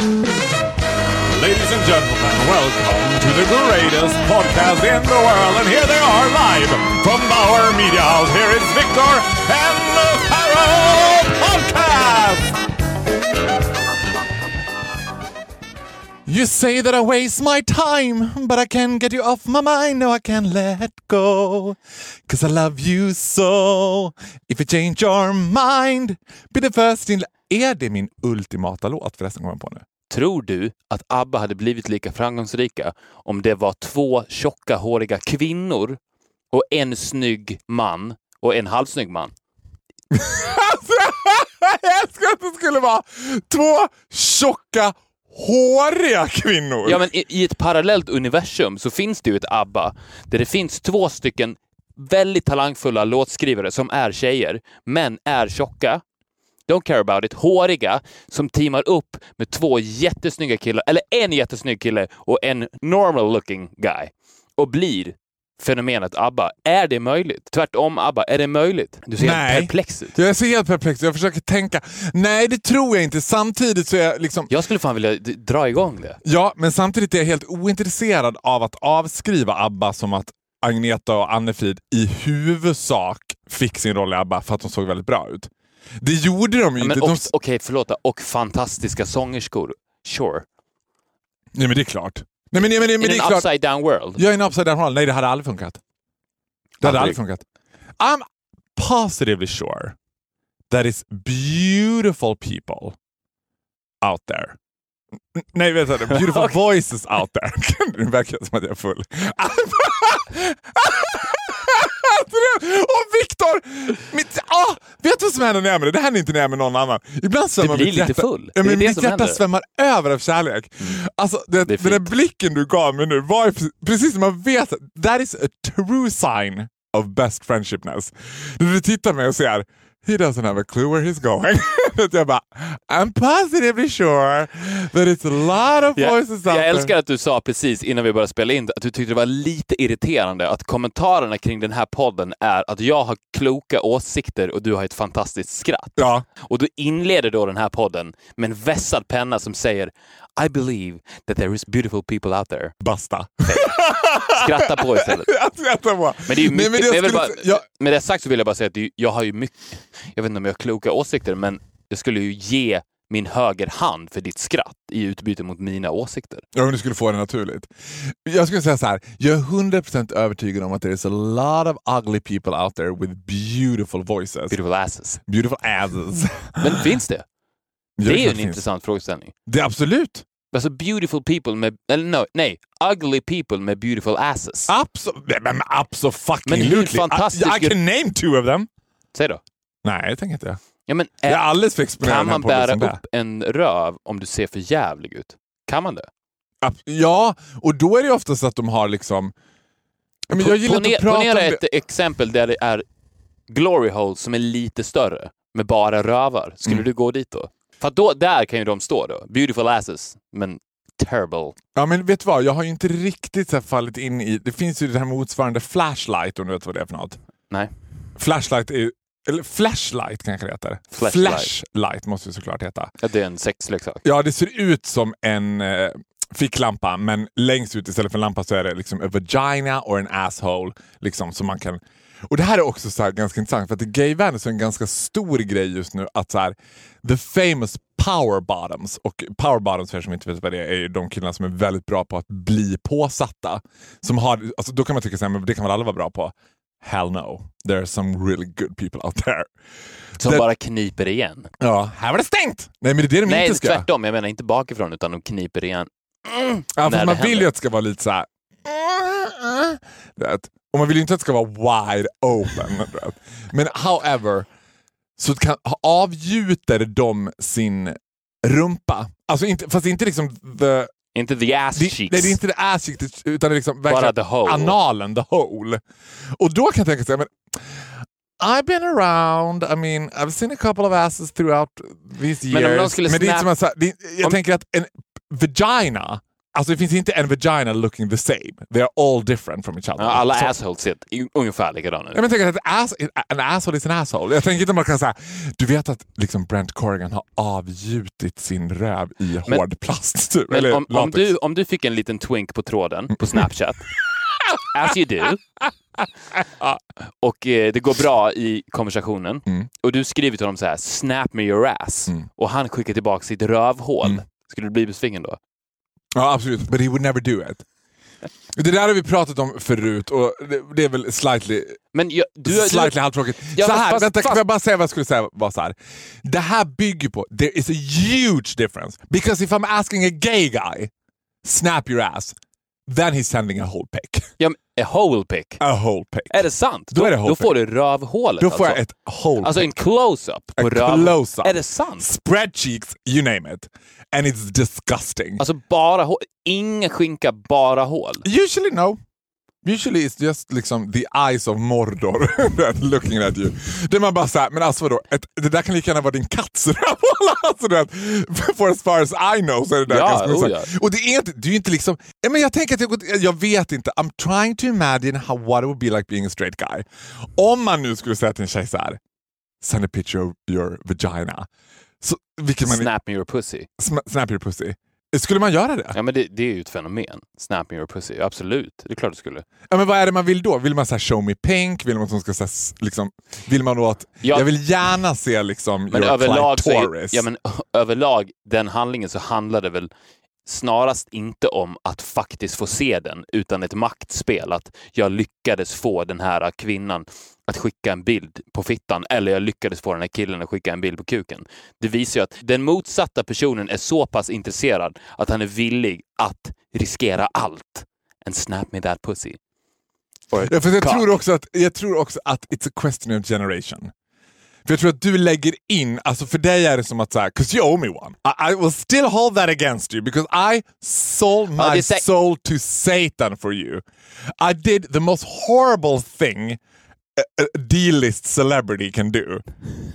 Ladies and gentlemen, welcome to the greatest podcast in the world. And here they are live from Bauer Media House. Here is Victor and the Pharaoh Podcast! You say that I waste my time, but I can't get you off my mind. No, I can't let go. Cause I love you so. If you change your mind, be the first in... Är det min ultimata låt förresten, kommer jag på nu? Tror du att ABBA hade blivit lika framgångsrika om det var två tjocka, håriga kvinnor och en snygg man och en halvsnygg man? Jag älskar att det skulle vara två tjocka, håriga kvinnor. Ja, men i, i ett parallellt universum så finns det ju ett ABBA där det finns två stycken väldigt talangfulla låtskrivare som är tjejer, men är tjocka. Don't care about it. Håriga som teamar upp med två jättesnygga killar, eller en jättesnygg kille och en normal looking guy och blir fenomenet ABBA. Är det möjligt? Tvärtom ABBA, är det möjligt? Du ser Nej. helt perplex ut. Jag ser helt perplex Jag försöker tänka. Nej, det tror jag inte. Samtidigt så är jag liksom... Jag skulle fan vilja dra igång det. Ja, men samtidigt är jag helt ointresserad av att avskriva ABBA som att Agneta och Annefrid i huvudsak fick sin roll i ABBA för att de såg väldigt bra ut. Det gjorde de ju Ja, inte. De... Okej, förlåt. Och fantastiska sångerskor. Sure. Nej, men det är klart. Nej, men, nej, men, men In det är klart. upside down world. Jag är en upside down roll. Nej, det hade aldrig funkat. Det hade aldrig funkat. I'm positively sure that is beautiful people out there. Nej, vänta. Beautiful voices out there. Nu verkar det som att jag är full. Och Viktor! Mitt, ah, vet du vad som händer när jag är med dig? Det händer inte när jag är med någon annan. Ibland svämmar mitt lite hjärta, full. Ja, Det är men det mitt hjärta. Mm. svämmar över av kärlek. Alltså, det, Det den där blicken du gav mig nu var precis som man vet. That is a true sign of best friendshipness. När du tittar på mig och säger He doesn't have a clue where he's going. Jag bara, I'm positively sure that it's a lot of voices out jag älskar att du sa precis innan vi började spela in att du tyckte det var lite irriterande att kommentarerna kring den här podden är att jag har kloka åsikter och du har ett fantastiskt skratt. Ja, Och du inleder då den här podden med en vässad penna som säger I believe that there is beautiful people out there. basta. Skratta på istället. jag skrattar på. Men det är ju Nej, mycket, men men jag skulle bara, jag- Med det sagt så vill jag bara säga att det, jag har ju mycket, jag vet inte om jag har kloka åsikter, men jag skulle ju ge min höger hand för ditt skratt i utbyte mot mina åsikter. Ja, om du skulle få det naturligt. Jag skulle säga så här. jag är 100% övertygad om att there is a lot of ugly people out there with beautiful voices. Beautiful asses. Beautiful asses. Men finns det? Det är ju en finns. intressant frågeställning. Det är absolut. Alltså beautiful people med, eller no, nej, ugly people med beautiful asses. Absolut. Men absolut fucking Men hur fantastisk- I, I can name two of them. Säg då. Nej, det tänker inte jag. Ja, men, Jag är är, alldeles för exponerad kan man bära upp en röv om du ser för jävlig ut? Kan man det? det Ja, och då är det oftast att de har liksom... Men jag gillar inte Pone- att prata om Ponera det. ett exempel där det är glory holes som är lite större, med bara rövar. Skulle Mm. du gå dit då? För då, där kan ju de stå då. Beautiful asses, men terrible. Ja, men vet du vad? Jag har ju inte riktigt så fallit in i... Det finns ju det här motsvarande flashlight, om du vet vad det är för något. Nej. Flashlight är. Eller flashlight kanske det heter. Flashlight. Flashlight måste det såklart heta. Ja, det är en sexleksak. Ja, det ser ut som en eh, ficklampa, men längst ut istället för en lampa så är det liksom a vagina or an asshole. Liksom, som man kan... Och Det här är också så ganska intressant, för att i gayvärlden så är det en ganska stor grej just nu att så här, the famous power bottoms, och power bottoms för er som inte vet vad det är, är ju de killarna som är väldigt bra på att bli påsatta. Som har, alltså, då kan man tycka så här, men det kan väl alla vara bra på? Hell no. There are some really good people out there. Som Det- bara kniper igen. Ja, här var det stängt! Nej men det är det de Nej, inte ska. tvärtom. Jag menar inte bakifrån, utan de kniper igen. Ja, när fast det man vill ju att det ska vara lite så här. Vet. Och man vill ju inte att det ska vara wide open. Men however, så kan, avgjuter de sin rumpa. Alltså inte, fast inte liksom the... Inte the ass Det, cheeks. nej, det är inte the ass cheeks, utan det är liksom verkligen the hole. analen, the hole. Och då kan jag tänka så här, men I've been around, I mean, I've seen a couple of asses throughout these years. Men om de skulle men det är inte som att, jag tänker att en vagina Alltså det finns inte en vagina looking the same. They are all different from each other. Ja, alla Så- assholes ser ungefär likadana ut. Ja, men jag tänker att ass, en asshole is an asshole. Jag tänker inte man kan säga, du vet att liksom Brent Corrigan har avgjutit sin röv i Men- hård plast. Typ, Men om, om, du, om du fick en liten twink på tråden på Snapchat, as you do, och eh, det går bra i konversationen, Mm. och du skriver till honom så här, snap me your ass, Mm. och han skickar tillbaka sitt rövhål, Mm. skulle du bli besviken då? Ja, absolut. But he would never do it. Det där har vi pratat om förut och det, är väl slightly, Men jag, du, du, slightly halvtråkigt. Ja, så här, fast- vänta, fast- jag bara säga vad jag skulle säga var så här. Det här bygger på, there is a huge difference. Because if I'm asking a gay guy, snap your ass, then he's sending a whole pic. ja, men, a hole pick. A whole pic. Är det sant? Då är det whole då pick. får du rövhålet Då får alltså. jag ett whole Alltså pic. en close-up på A röv... close-up. Är det sant? Spread cheeks, you name it. And it's disgusting. Alltså bara hål, ingen skinka, bara hål. Usually no. Usually it's just liksom the eyes of Mordor looking at you. Det är man bara såhär, men alltså vadå? Ett, det där kan lika gärna vara din rövhål. alltså, for as far as I know så är det där Ja, ganska oh, så- Och det är inte, det är inte liksom, ja, men jag tänker att jag, jag vet inte, I'm trying to imagine how, what it would be like being a straight guy. Om man nu skulle säga till en tjej såhär, send a picture of your vagina. Så, vilket man, Snap me your pussy. sm- snap your pussy. Skulle man göra det? Ja, men det, det är ju ett fenomen. Snap me your pussy. Absolut. Det är klart du skulle. Ja, men vad är det man vill då? Vill man så show me pink? Vill man att hon ska så liksom, Vill man då att... Ja. Jag vill gärna se liksom Men your överlag, så är, clitoris. ja, men överlag, den handlingen så handlar det väl snarast inte om att faktiskt få se den, utan ett maktspel. Att jag lyckades få den här kvinnan att skicka en bild på fittan eller jag lyckades få den här killen att skicka en bild på kuken. Det visar ju att den motsatta personen är så pass intresserad att han är villig att riskera allt. And snap me that pussy. Or ja, för jag, cock. tror också att, jag tror också att it's a question of generation. För jag tror att du lägger in, alltså för dig är det som att säga, 'cause you owe me one. I, I will still hold that against you because I sold my soul to Satan for you. I did the most horrible thing a, D-list celebrity can do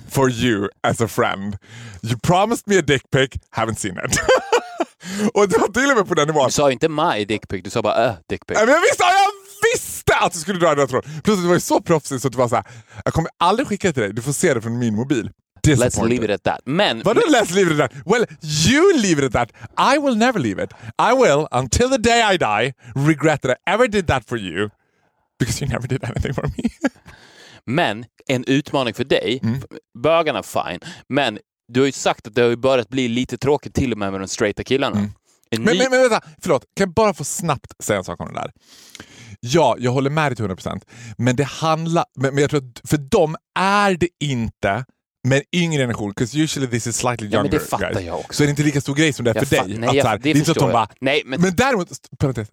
for you as a friend. You promised me a dick pic, haven't seen it. och det var till och med på den nivån. Du sa inte my dick pic, du sa bara äh, dick pic. Men Jag visste, jag visste att du skulle dra den där tråden! Plus du var ju så proffsig så att du var så här, jag kommer aldrig skicka det till dig, du får se det från min mobil. Let's leave it at that. Men, Vadå let's leave it at that? Well, you leave it at that. I will never leave it. I will, until the day I die, regret that I ever did that for you. Because you never did anything for me. men en utmaning för dig, Mm. bögarna fine, men du har ju sagt att det har börjat bli lite tråkigt till och med med de straighta killarna. Mm. Men, ny- men, men vänta, förlåt. Kan jag bara få snabbt säga en sak om det där? Ja, jag håller med dig till 100%. Men det handlar... Men, men jag tror att för dem är det inte med en yngre generation, because usually this is slightly Ja, men younger det fattar guys. jag också. Så är det inte lika stor grej som det är Jag för dig. nej, att jag- så här, det det är inte så att de bara... Nej, men- men däremot,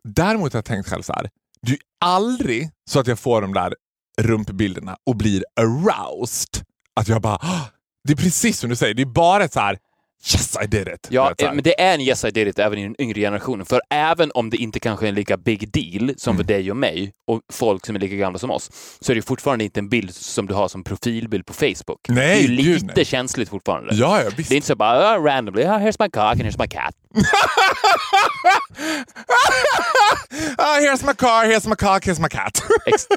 däremot har jag tänkt själv så här. Det är aldrig så att jag får de där rumpbilderna och blir aroused. Att jag bara... Ah, det är precis som du säger, det är bara ett så här... Yes I did it! Ja, här. men det är en yes I did it även i den yngre generationen. För även om det inte kanske är en lika big deal som Mm. för dig och mig och folk som är lika gamla som oss, så är det fortfarande inte en bild som du har som profilbild på Facebook. Nej, det är ju gud, lite nej. känsligt fortfarande. Ja, ja, visst. Det är inte så bara uh, randomly, oh, here's my cock and here's my cat. ah, here's my car, here's my cock, here's my cat.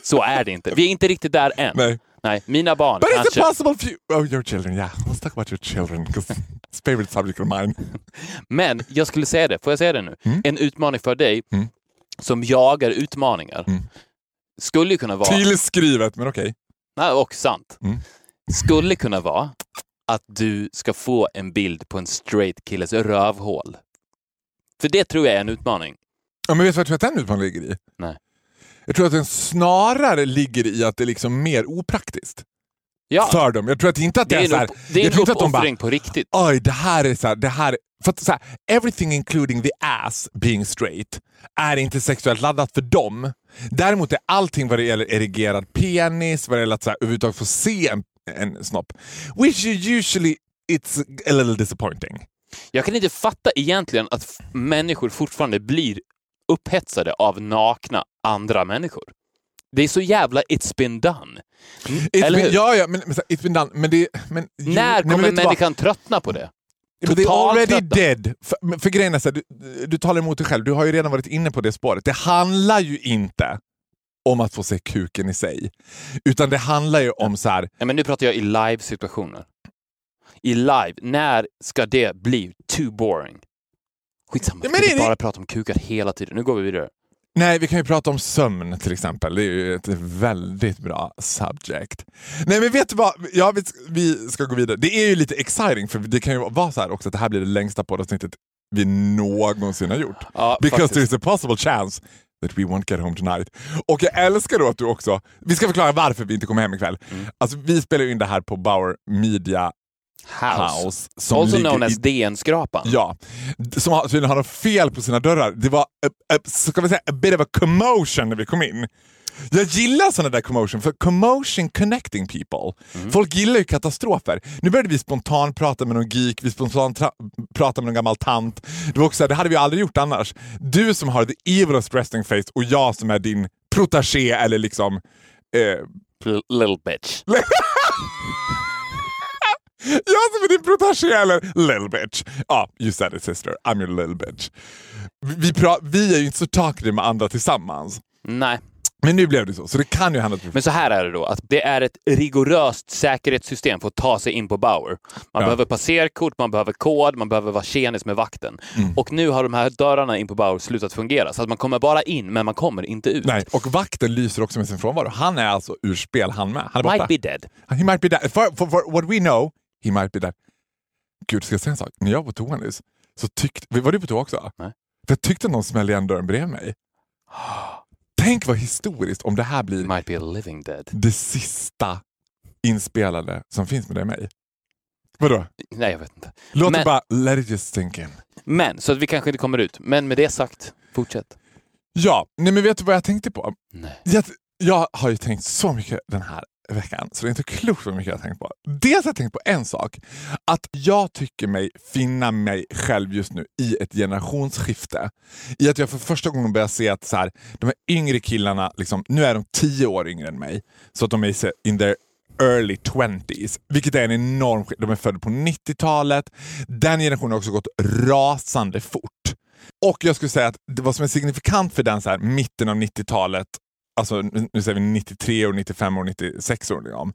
Så är det inte. Vi är inte riktigt där än. Nej. Nej, mina barn But kanske... possible for you... Oh, your children, yeah. Let's talk about your children, because it's favorite subject of mine. Men jag skulle säga det, får jag säga det nu? Mm. En utmaning för dig som jagar utmaningar skulle ju kunna vara... Till skrivet, men okej. Nej, och sant. Mm. Skulle kunna vara att du ska få en bild på en straight killes rövhål. För det tror jag är en utmaning. Ja, men vet du vad jag tror att den utmaningen ligger i? Nej. Jag tror att den snarare ligger i att det är liksom mer opraktiskt Ja, för dem. Jag tror att inte att det, det är är så här, det är en uppoffring på riktigt. oj, det här är så här, det här, för att så här, everything including the ass being straight är inte sexuellt laddat för dem. Däremot är allting vad det gäller erigerad penis, vad det gäller att så här, överhuvudtaget få se en, en snopp, which usually it's a little disappointing. Jag kan inte fatta egentligen att människor fortfarande blir upphetsade av nakna andra människor. Det är så jävla it's been done. It's Eller been, hur? ja, ja, men, men, it's been done. Men det, men, När men kommer vad? människan tröttna på det? But they totalt already trötta. dead. För, men för grejen är så här, du, du talar emot dig själv. Du har ju redan varit inne på det spåret. Det handlar ju inte om att få se kuken i sig. Utan det handlar ju om så här, Nej, men nu pratar jag i live-situationer. I live, när ska det bli too boring? Skitsamma, Ja, vi men kan det- bara prata om kukar hela tiden. Nu går vi vidare. Nej, vi kan ju prata om sömn till exempel. Det är ju ett väldigt bra subject. Nej, men vet du vad? Ja, vi, vi ska gå vidare. Det är ju lite exciting, för det kan ju vara så här också att det här blir det längsta poddavsnittet vi någonsin har gjort. Ja, Because faktiskt. there's a possible chance that we won't get home tonight. Och jag älskar då att du också... Vi ska förklara varför vi inte kommer hem ikväll. Mm. Alltså, vi spelar ju in det här på Bauer Media House. House. som Also known as DN-skrapan. Ja, som tydligen har de fel på sina dörrar. Det var a, a, ska vi säga, a bit of a commotion när vi kom in. Jag gillar såna där commotion, för commotion connecting people. Folk gillar ju katastrofer. Nu började vi spontant prata med någon geek, vi spontant prata med någon gammal tant. Det, var också, här, det hade vi aldrig gjort annars. Du som har the evilest resting face och jag som är din protagé eller liksom... Eh, little bitch. Jag som är din protagé eller little bitch. Ja, you said it sister. I'm your little bitch. Vi, vi, är ju inte så talkative med andra tillsammans. Nej. Men nu blev det så, så det kan ju hända Men så här är det då, att det är ett rigoröst säkerhetssystem för att ta sig in på Bauer. Man Ja. behöver passerkort, man behöver kod, man behöver vara tjenis med vakten. Mm. Och nu har de här dörrarna in på Bauer slutat fungera, så att man kommer bara in, men man kommer inte ut. Nej, och vakten lyser också med sin frånvaro. Han är alltså ur spel han med. Han är borta. Might be dead. He might be dead. For, for, for what we know, he might be dead. Gud, ska jag säga en sak? När jag var på toa nyss, så tyckte... Var du på toa också? Nej. För jag tyckte någon smällde igen dörren bredvid mig. Tänk vad historiskt om det här blir Might be living dead. det sista inspelade som finns med dig och mig. Vadå? Nej, jag vet inte. Låt Men- det bara let it just sink in. Men, så att vi kanske inte kommer ut. Men med det sagt, fortsätt. Ja, nej men vet du vad jag tänkte på? Nej. Jag, jag har ju tänkt så mycket den här veckan, så det är inte klokt vad mycket jag har tänkt på. Dels har jag tänkt på en sak, att jag tycker mig finna mig själv just nu i ett generationsskifte. I att jag för första gången börjar se att så här, de här yngre killarna, liksom, nu är de tio år yngre än mig, så att de är in their early 20s, vilket är en enorm skillnad. De är födda på 90-talet. Den generationen har också gått rasande fort. Och jag skulle säga att det, vad som är signifikant för den så här, mitten av 90-talet, alltså nu säger vi 93 år, 95 år, 96 år, liksom,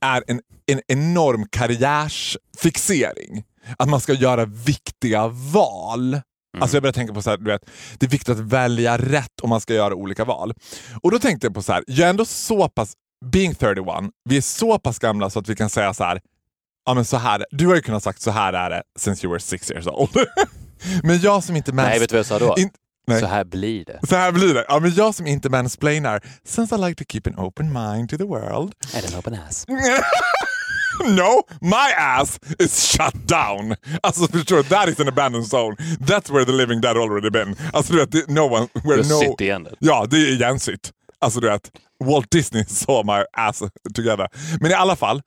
är en, en enorm karriärsfixering. Att man ska göra viktiga val. Alltså jag börjar tänka på så här, du vet, det är viktigt att välja rätt om man ska göra olika val. Och då tänkte jag på så här, jag är ändå så pass, being 31, vi är så pass gamla så att vi kan säga så här, ja men så här, du har ju kunnat sagt så här är det since you were six years old. men jag som inte Nej, vet du vad jag sa då? In- nej. Så här blir det. Så här blir det. Ja, men jag som inte mansplainar, since I like to keep an open mind to the world. Är det en open ass? no, my ass is shut down. Alltså förstår du, that is an abandoned zone. That's where the living dead already been. Alltså du vet, det- no one... Where har no, sytt igen det. Ja, det är igensytt. Alltså du vet, Walt Disney saw my ass together. Men i alla fall,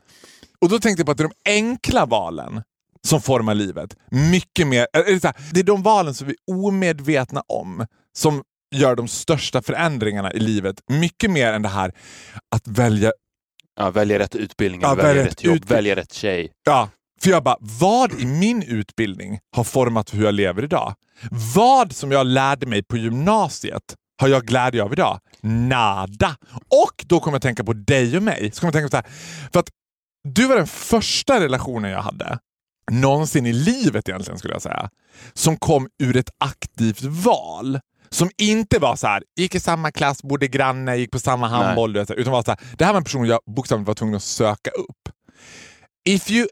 och då tänkte jag på att det är de enkla valen som formar livet. Mycket mer, så här, det är de valen som vi är omedvetna om som gör de största förändringarna i livet. Mycket mer än det här att välja Ja, välja rätt utbildning, Ja, välja, välja rätt rätt jobb, välja rätt tjej. Ja, för jag bara, vad i min utbildning har format hur jag lever idag? Vad som jag lärde mig på gymnasiet har jag glädje av idag? Nada! Och då kommer jag tänka på dig och mig. Så kommer jag tänka på så här, för att du var den första relationen jag hade, någonsin i livet egentligen skulle jag säga, som kom ur ett aktivt val. Som inte var så här, gick i samma klass, bodde granne, gick på samma handboll. här, Utan var så här, det här var en person jag bokstavligt var tvungen att söka upp. If you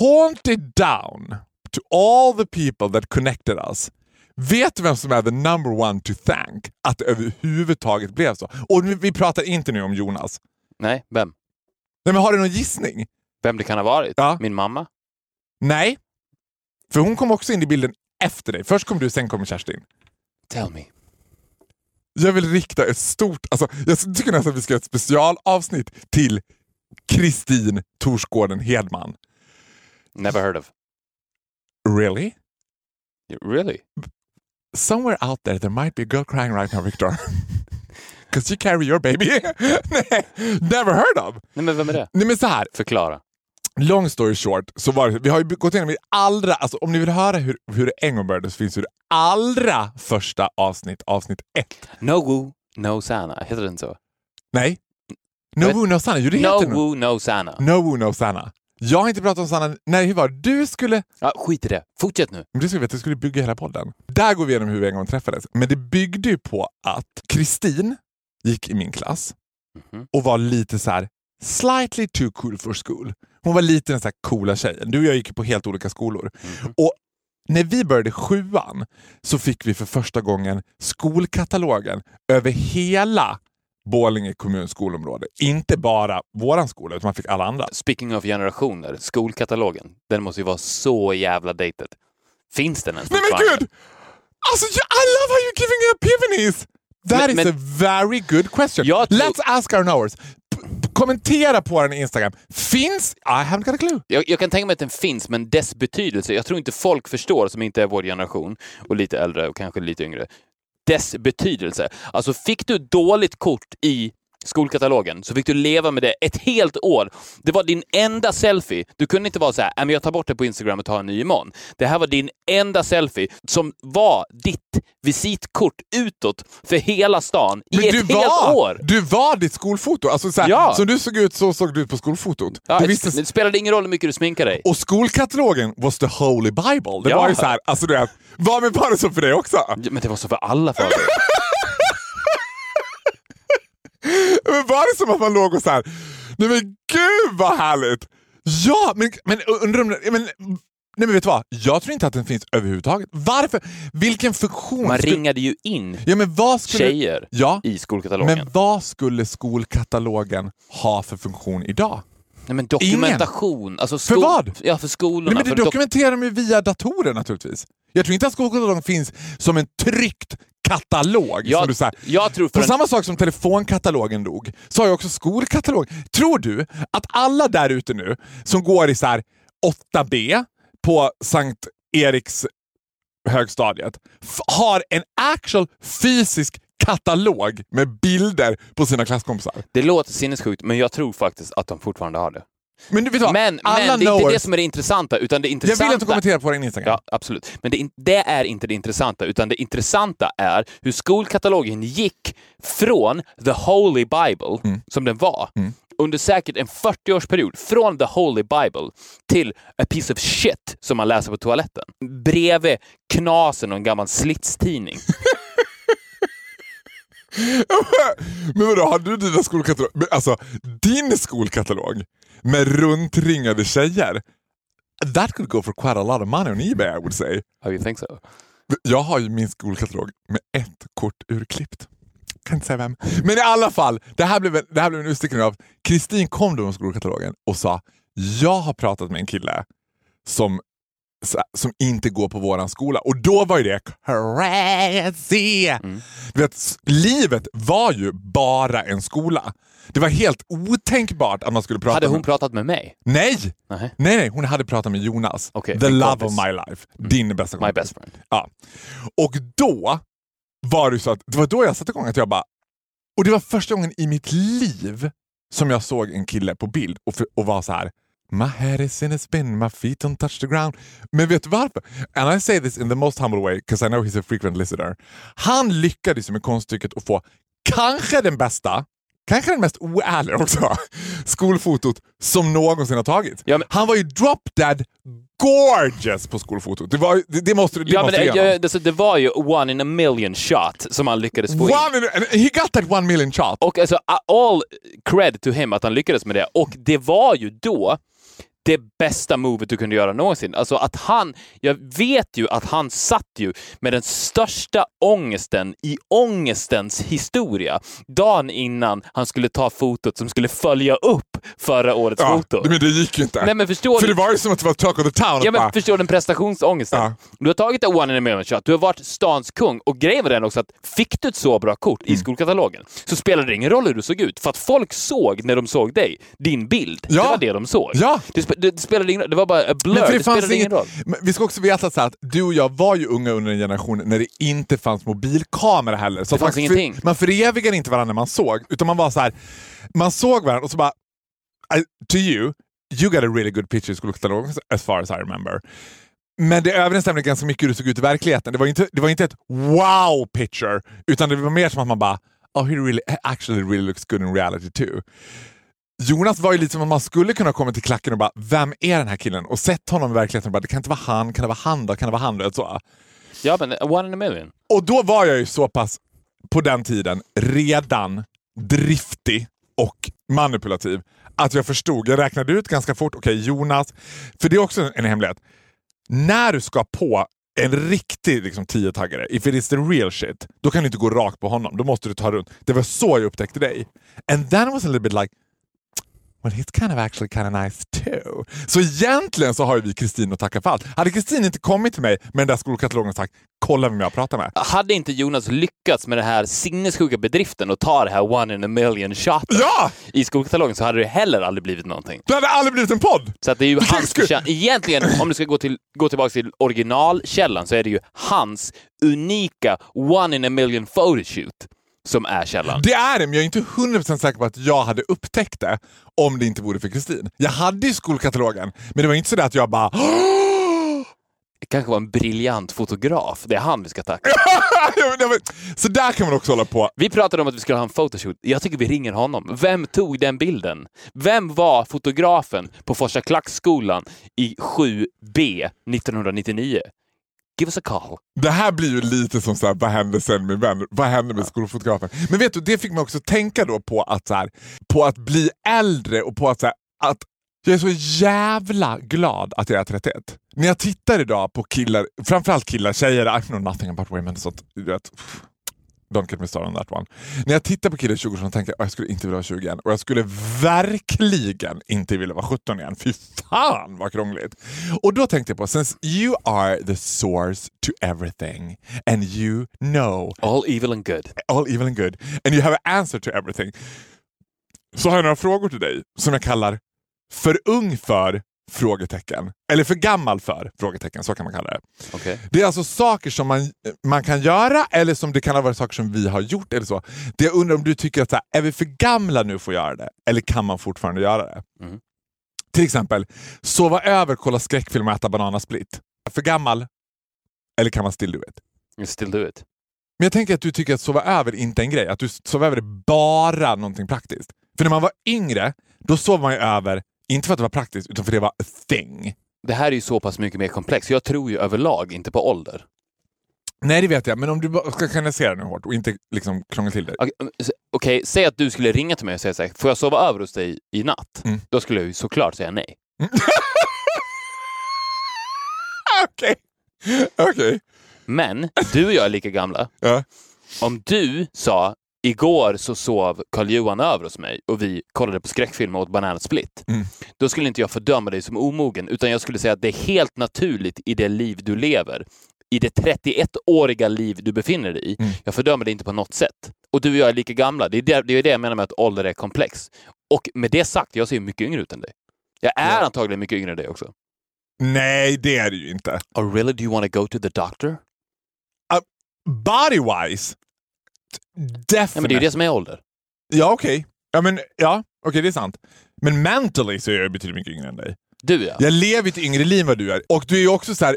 haunted down to all the people that connected us, vet du vem som är the number one to thank att det överhuvudtaget blev så? Och vi vi pratar inte nu om Jonas. Nej, vem? Nej, men har du någon gissning? Vem det kan ha varit? Ja. Min mamma? Nej. För hon kom också in i bilden efter dig. Först kom du, sen kom Kerstin. Tell me. Jag vill rikta ett stort... Alltså, jag tycker nästan att vi ska göra ett specialavsnitt till Kristin Torsgården Hedman. Never heard of. Really? Really? Somewhere out there there might be a girl crying right now, Victor. Because you carry your baby. Nej, never heard of. Nej, men vem är det? Nej men så här. Förklara. Long story short, så var det, vi har ju gått igenom i allra, alltså om ni vill höra hur, hur det en gång började så finns det det allra första avsnitt, avsnitt ett. No woo, no sana. Heter den så? Nej. No Vet- Woo No Sanna. Jo, det No heter no. woo, no sana. no Woo No Sanna. Jag har inte pratat om Sanna. Nej, hur var det? Du skulle... Ja, skit i det. Fortsätt nu. Men Du skulle veta, du skulle bygga hela podden. Där går vi igenom hur vi en gång träffades. Men det byggde ju på att Kristin gick i min klass Mhm. och var lite så här slightly too cool for school. Hon var lite den så här coola tjejen. Du och jag gick på helt olika skolor. Mhm. Och när vi började sjuan så fick vi för första gången skolkatalogen över hela Borlänge kommuns skolområde. Inte bara våran skola, utan man fick alla andra. Speaking of generationer, skolkatalogen. Den måste ju vara så jävla dated. Finns den ens Nej men gud! Alltså, I love how you're giving epiphanies! That Men- is men- a very good question. Let's ask our knowers. Kommentera på den Instagram. Finns... I haven't got a clue. Jag, jag kan tänka mig att den finns, men dess betydelse, jag tror inte folk förstår som inte är vår generation och lite äldre och kanske lite yngre. Dess betydelse. Alltså fick du dåligt kort i skolkatalogen så fick du leva med det ett helt år. Det var din enda selfie. Du kunde inte vara så här, "Nej, men jag tar bort det på Instagram och tar en ny imorgon. Det här var din enda selfie som var ditt visitkort utåt för hela stan i Men ett du helt var, år. du var ditt skolfoto. Alltså, såhär, Ja. Som du såg ut så såg du ut på skolfotot. Ja, det visste, det spelade ingen roll hur mycket du sminkade dig. och skolkatalogen was the holy bible. Det Ja. var ju så här, alltså du vet, var, men var det så för dig också? Men det var så för alla Fabian. Men var det som att man låg och så här, nej men gud vad härligt! Ja, men, men undrar men, Nej men vet du vad? Jag tror inte att den finns överhuvudtaget. Varför? Vilken funktion? Man skulle- ringade ju in Ja men vad skulle... tjejer Ja, i skolkatalogen. men vad skulle skolkatalogen ha för funktion idag? Nej, men dokumentation. Alltså För sko- vad? Ja, för skolorna. Nej, men för det dok- dokumenterar de ju via datorer naturligtvis. Jag tror inte att skolkatalogen finns som en tryckt katalog. jag, du säger. jag tror för en, samma sak som telefonkatalogen dog, så har ju också skolkatalog. Tror du att alla där ute nu som går i så här 8B på Sankt Eriks högstadiet har en actual fysisk katalog med bilder på sina klasskompisar. Det låter sinnessjukt, men jag tror faktiskt att de fortfarande har det. Men du vet vad? Men, alla men det är inte det som är det intressanta, utan det Jag intressanta... vill inte kommentera på din Instagram. Ja, absolut. Men det, det är inte det intressanta, utan det intressanta är hur skolkatalogen gick från the Holy Bible, Mm. som den var, under säkert en 40-årsperiod, från the Holy Bible till a piece of shit som man läser på toaletten. Bredvid knasen och en gammal slitstidning. Men vadå, har du dina skolkatalog? Men Alltså, din skolkatalog med runtringade tjejer. That could go for quite a lot of money on Ebay I would say. How you think so? Jag har ju min skolkatalog med ett kort urklippt. Kan inte säga vem. Men i alla fall, det här blev en, det här blev en utstickning av Kristin kom då med skolkatalogen och sa jag har pratat med en kille som, som inte går på våran skola. Och då var ju det crazy! Mm. Du vet, livet var ju bara en skola. Det var helt otänkbart att man skulle prata Hade hon med... pratat med mig? Nej! Nej. Nej, nej, hon hade pratat med Jonas. Okej, The love kompis. of my life. Din bästa My kompis. best friend. Ja. Och då var det så att det var då jag satte igång att jag bara... Och det var första gången i mitt liv som jag såg en kille på bild och, för, och var så här. My head is in a spin, my feet don't touch the ground. Men vet du varför? And I say this in the most humble way, because I know he's a frequent listener. Han lyckades med konststycket att få kanske den bästa, kanske den mest oärliga också, skolfotot som någonsin har tagits. Ja, men- Han var ju drop dead gorgeous på skolfotot. Det, var, det, det måste, det Ja, men måste det, du jag, det, var ju one in a million shot som han lyckades få in. One in, and he got that one million shot. Och alltså, all cred to him att han lyckades med det. Och det var ju då det bästa movet du kunde göra någonsin. Alltså att han, jag vet ju att han satt ju med den största ångesten i ångestens historia dagen innan han skulle ta fotot som skulle följa upp förra årets Ja, foto. men det gick ju inte. Nej men förstår För du? det var ju som att det var talk of the town. Ja, men bara, förstår den prestationsångesten? Ja. Du har tagit en one in a million shot, du har varit stans kung och grejen var den också att fick du ett så bra kort Mm. i skolkatalogen så spelade det ingen roll hur du såg ut för att folk såg när de såg dig, din bild. Ja. Det var det de såg. Ja. Det, det, spelade ingen roll, det var bara a blur, Men det, det fanns spelade ingen roll. vi ska också veta så att du och jag var ju unga under en generation när det inte fanns mobilkamera heller. Så Det fanns man, ingenting. man förevigade inte varandra när man såg, utan man var så här, man såg varandra och så bara, to you, you got a really good picture skolkatalogen as far as I remember. Men det överensstämde ganska mycket hur det såg ut i verkligheten. Det var inte, det var inte ett wow picture, utan det var mer som att man bara oh, he really, actually really looks good in reality too. Jonas var ju lite som att man skulle kunna komma till klacken och bara, vem är den här killen? Och sett honom i verkligheten och bara, det kan inte vara han, kan det vara han då? Kan det vara han? Så. Ja, men one in a million. Och då var jag ju så pass, på den tiden, redan driftig och manipulativ att jag förstod, jag räknade ut ganska fort, okej okay, Jonas, för det är också en hemlighet. När du ska på en riktig liksom, tiotaggare, if it is the real shit, då kan du inte gå rakt på honom. Då måste du ta runt. Det var så jag upptäckte dig. And then it was a little bit like, well he's kind of actually kind of nice too. Så egentligen så har vi Kristin att tacka för allt. Hade Kristin inte kommit till mig med den där skolkatalogen och sagt “kolla vem jag pratar med”. Hade inte Jonas lyckats med den här sinnessjuka bedriften och ta det här one in a million shot ja! i skolkatalogen så hade det heller aldrig blivit någonting. Det hade aldrig blivit en podd! Så att det är ju hans förtjänst. Egentligen, om du ska gå, till, gå tillbaka till originalkällan så är det ju hans unika one in a million photoshoot som är källan. Det är det, men jag är inte 100% säker på att jag hade upptäckt det om det inte vore för Kristin. Jag hade ju skolkatalogen, men det var inte så att jag bara det kanske var en briljant fotograf. Det är han vi ska tacka. så där kan man också hålla på. Vi pratade om att vi skulle ha en photoshoot. Jag tycker vi ringer honom. Vem tog den bilden? Vem var fotografen på Forsa Klackskolan i 7B 1999? Give us a call. Det här blir ju lite som så här, vad händer sen med vän? Vad händer med skolfotografen? Men vet du, det fick mig också tänka då på att, så här, på att bli äldre och på att, så här, att jag är så jävla glad att jag är 31. När jag tittar idag på killar, framförallt killar, tjejer, I know nothing about women. Så att, vet, Don't get me started on that one. När jag tittar på killar i 20 årsåldern tänker jag att jag skulle inte vilja vara 20 igen. Och jag skulle verkligen inte vilja vara 17 igen. Fy fan vad krångligt! Och då tänkte jag på, since you are the source to everything and you know all evil and good. All evil and good. And you have an answer to everything. Så har jag några frågor till dig som jag kallar för ung för Frågetecken. Eller för gammal för? Frågetecken, så kan man kalla det. Okay. Det är alltså saker som man, man kan göra eller som det kan ha varit saker som vi har gjort. eller så. Det jag undrar om du tycker att så här, är vi för gamla nu för att göra det? Eller kan man fortfarande göra det? Mm. Till exempel, sova över, kolla skräckfilm och äta bananasplit. För gammal? Eller kan man still do it? Still do it. Men jag tänker att du tycker att sova över inte är en grej. Att du sover över är bara någonting praktiskt. För när man var yngre, då sov man ju över inte för att det var praktiskt, utan för att det var a thing. Det här är ju så pass mycket mer komplext. Jag tror ju överlag inte på ålder. Nej, det vet jag. Men om du ska kanalisera nu hårt och inte liksom krångla till det. Okej, okay, säg att du skulle ringa till mig och säga så här, får jag sova över hos dig i natt? Mm. Då skulle jag ju såklart säga nej. Okej. Okay. okay. Men du och jag är lika gamla. ja. Om du sa Igår så sov Karl-Johan över hos mig och vi kollade på skräckfilm och åt banansplit. Mm. Då skulle inte jag fördöma dig som omogen, utan jag skulle säga att det är helt naturligt i det liv du lever. I det 31-åriga liv du befinner dig i. Mm. Jag fördömer dig inte på något sätt. Och du och jag är lika gamla. Det är det, det, är det jag menar med att ålder är komplex. Och med det sagt, jag ser mycket yngre ut än dig. Jag är ja. antagligen mycket yngre än dig också. Nej, det är du ju inte. Oh really? Do you want to go to the doctor? Uh, body-wise? Definitely. Ja, men det är ju det som är ålder. Ja, okej. Okay. Ja, men, ja, okay, det är sant. Men mentally så är jag betydligt mycket yngre än dig. Du ja. Jag lever ett yngre liv än vad du är. Och du är ju också så här...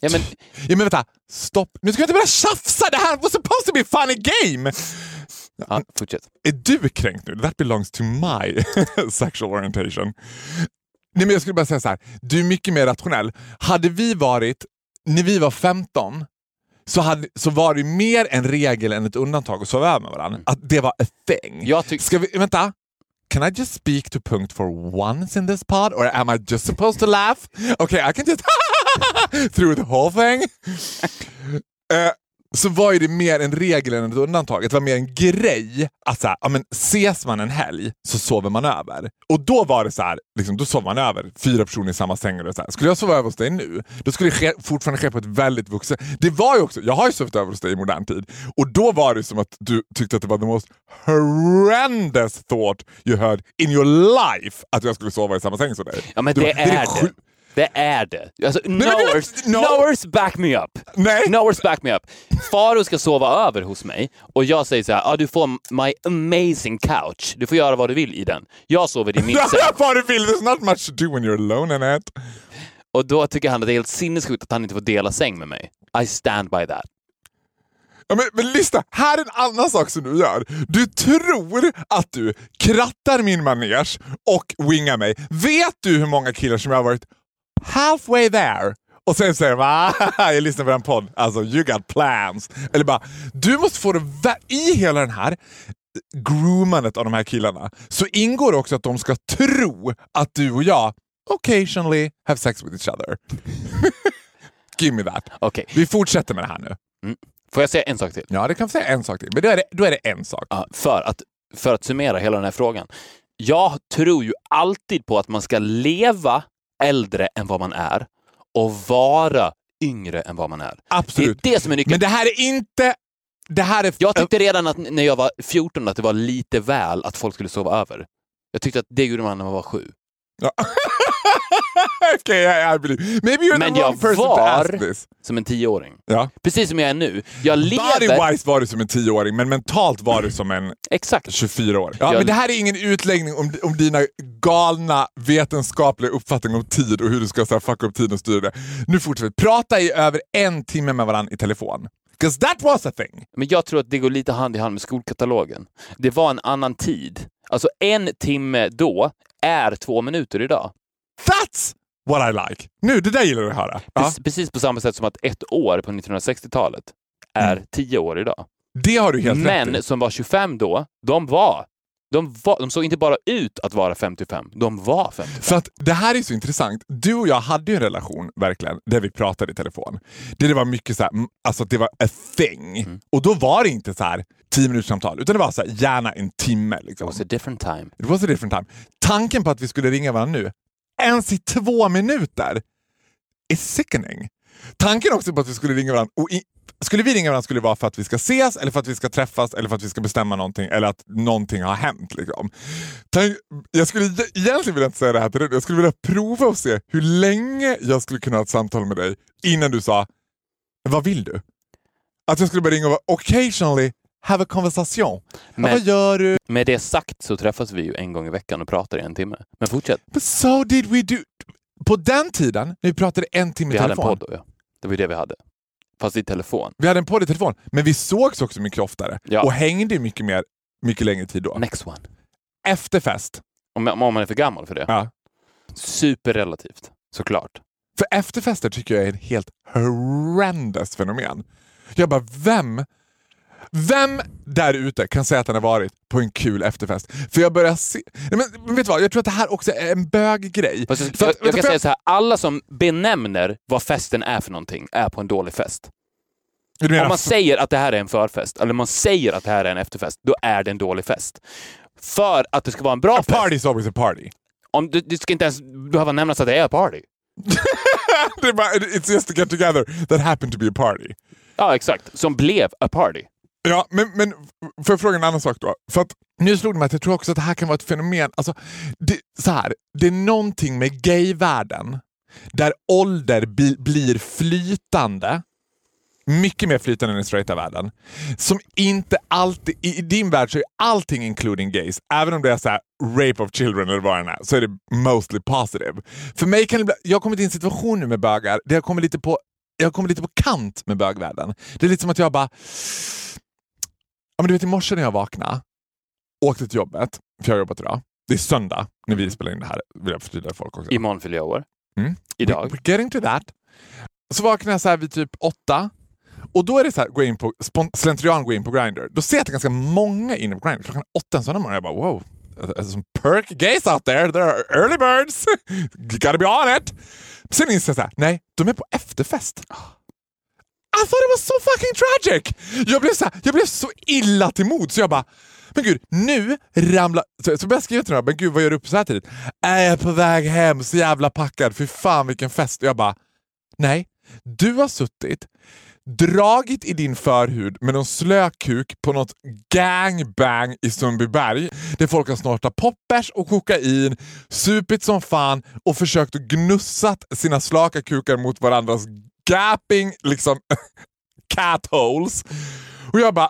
Ja, men... ja men vänta, stopp. Nu ska jag inte börja tjafsa! Det här was supposed to be a funny game! Ja, fortsätt. Är du kränkt nu? That belongs to my sexual orientation. Nej, men jag skulle bara säga så här. du är mycket mer rationell. Hade vi varit, när vi var 15, så, hade, så var det mer en regel än ett undantag att sova över med varandra. Mm. Att det var a thing. Jag tyck- Ska vi, vänta. Can I just speak to punkt for once in this pod or am I just supposed to laugh? Okay, I can just through the whole thing. uh, så var det mer en regel än ett undantag. Det var mer en grej att så här, ja, men ses man en helg så sover man över. Och då var det så här, liksom, då sov man över. Fyra personer i samma säng. Och så här. Skulle jag sova över hos dig nu, då skulle det ske, fortfarande ske på ett väldigt vuxet... Det var ju också, jag har ju sovit över hos dig i modern tid och då var det som att du tyckte att det var the most horrendous thought you heard in your life att jag skulle sova i samma säng som dig. Ja men det, var, det. Är det. Det är det. Alltså, knowers, no. knowers back me up. Nej. Knowers back me up. Faro ska sova över hos mig och jag säger så här, ah, du får my amazing couch. Du får göra vad du vill i den. Jag sover i min säng. Vad du vill, there's not much to do when you're alone Annette. Och då tycker han att det är helt sinnessjukt att han inte får dela säng med mig. I stand by that. Ja, men, men lyssna, här är en annan sak som du gör. Du tror att du krattar min manege och wingar mig. Vet du hur många killar som jag har varit halfway there och sen säger de ah, jag lyssnar på en podd, alltså you got plans. Eller bara, du måste få det i hela den här groomandet av de här killarna så ingår också att de ska tro att du och jag occasionally have sex with each other. Give me that. Okej, Vi fortsätter med det här nu. får jag säga en sak till? Ja, det kan få säga en sak till. Men då är det, då är det en sak. Ja, för, att, för att summera hela den här frågan. Jag tror ju alltid på att man ska leva äldre än vad man är och vara yngre än vad man är. Absolut. Det är det som är nyckeln. Men det här är inte... Det här är... Jag tyckte redan att när jag var 14 att det var lite väl att folk skulle sova över. Jag tyckte att det gjorde man när man var sju. Okay, I, believe. Maybe you're Men the wrong jag person to var- ask this. Som en tioåring. Ja. Precis som jag är nu. Jag lever... Body-wise var du som en 10-åring, men mentalt var du som en Exakt. 24-åring. Ja, Jag- Men det här är ingen utläggning om, om dina galna vetenskapliga uppfattningar om tid och hur du ska så här, fucka upp tiden och styra det. Nu fortsätter vi. Prata i över en timme med varandra i telefon. 'Cause that was a thing. Men jag tror att det går lite hand i hand med skolkatalogen. Det var en annan tid. Alltså en timme då är två minuter idag. That's what I like. Nu, det där gillar du att höra. Precis, precis på samma sätt som att ett år på 1960-talet är tio år idag. Det har du Mm. helt rätt i. Som var 25 då, de var, de var... De såg inte bara ut att vara 55, de var 55. För att det här är så intressant. Du och jag hade ju en relation, verkligen, där vi pratade i telefon. Där det var mycket så här, mm, alltså det var a thing. Mm. Och då var det inte så här 10 minuters samtal, utan det var så här, gärna en timme. It Liksom. was a different time. It was a different time. Tanken på att vi skulle ringa varandra nu, ens i två minuter, är sickening. Tanken också på att vi skulle ringa varandra, och i, skulle vi ringa varandra skulle det vara för att vi ska ses, eller för att vi ska träffas, eller för att vi ska bestämma någonting, eller att någonting har hänt. Liksom. Tänk, jag skulle egentligen vilja inte säga det här till dig, jag skulle vilja prova och se hur länge jag skulle kunna ha ett samtal med dig innan du sa vad vill du? Att jag skulle börja ringa och vara occasionally have a conversation. Men- vad gör du? Med det sagt så träffas vi ju en gång i veckan och pratar i en timme. Men fortsätt. But so did we do. På den tiden, när vi pratade en timme Vi i hade en telefon. podd då, ja. Det var ju det vi hade. Fast i telefon. Vi hade en podd i telefon, men vi sågs också mycket oftare Ja. och hängde mycket mer, mycket längre tid då. Next one. Efter fest. Om, om man är för gammal för det. Ja. Superrelativt, såklart. För efterfester tycker jag är ett helt horrendous fenomen. Jag bara, vem vem där ute kan säga att han har varit på en kul efterfest? För jag börjar se... Nej, men, men vet du vad, jag tror att det här också är en böggrej. Jag, jag, jag kan säga så här, alla som benämner vad festen är för någonting är på en dålig fest. Om man säger att det här är en förfest, eller man säger att det här är en efterfest, då är det en dålig fest. För att det ska vara en bra a fest, party is always a party. om du, du ska inte ens behöva nämnas att det är en party. it's just a get together that happened to be a party. Ja, exakt. Som blev a party. Ja, men, men får jag fråga en annan sak då? För att nu slog det mig att jag tror också att det här kan vara ett fenomen. Alltså, det, så här, det är någonting med gayvärlden där ålder bi, blir flytande. Mycket mer flytande än i straighta världen. Som inte alltid, i, i din värld så är allting including gays. Även om det är så här, rape of children eller vad det är, så är det mostly positive. För mig kan det bli, jag har kommit i en situation nu med bögar där jag kommer lite på jag kommer lite på kant med bögvärlden. Det är lite som att jag bara... Ja, men du vet i morse när jag vaknade, åkte till jobbet, för jag har jobbat idag. Det är söndag när vi spelar in det här, vill jag förtydliga för folk också. Imorgon fyller jag år. Mm. Idag. We're getting to that. Så vaknar jag så här vid typ åtta och då är det så här, gå in på, slentrian gå in på Grindr. Då ser jag att det är ganska många inne på Grindr. Klockan åtta en söndag morgon. Jag bara wow. Some perk gays out there. There are early birds. you gotta be on it. Sen inser jag så här, nej, de är på efterfest. I thought it was so fucking tragic! Jag blev så, här, jag blev så illa till mod så jag bara, men gud, nu ramlar... Så, så började jag skriva till dem, men gud vad gör du upp så här tidigt? Är jag på väg hem, så jävla packad, fy fan vilken fest. Och jag bara, nej, du har suttit dragit i din förhud med någon slökuk på något gangbang i Sundbyberg där folk har snortat poppers och kokain, supit som fan och försökt gnussat sina slaka kukar mot varandras gapping liksom cat holes. Och jag bara,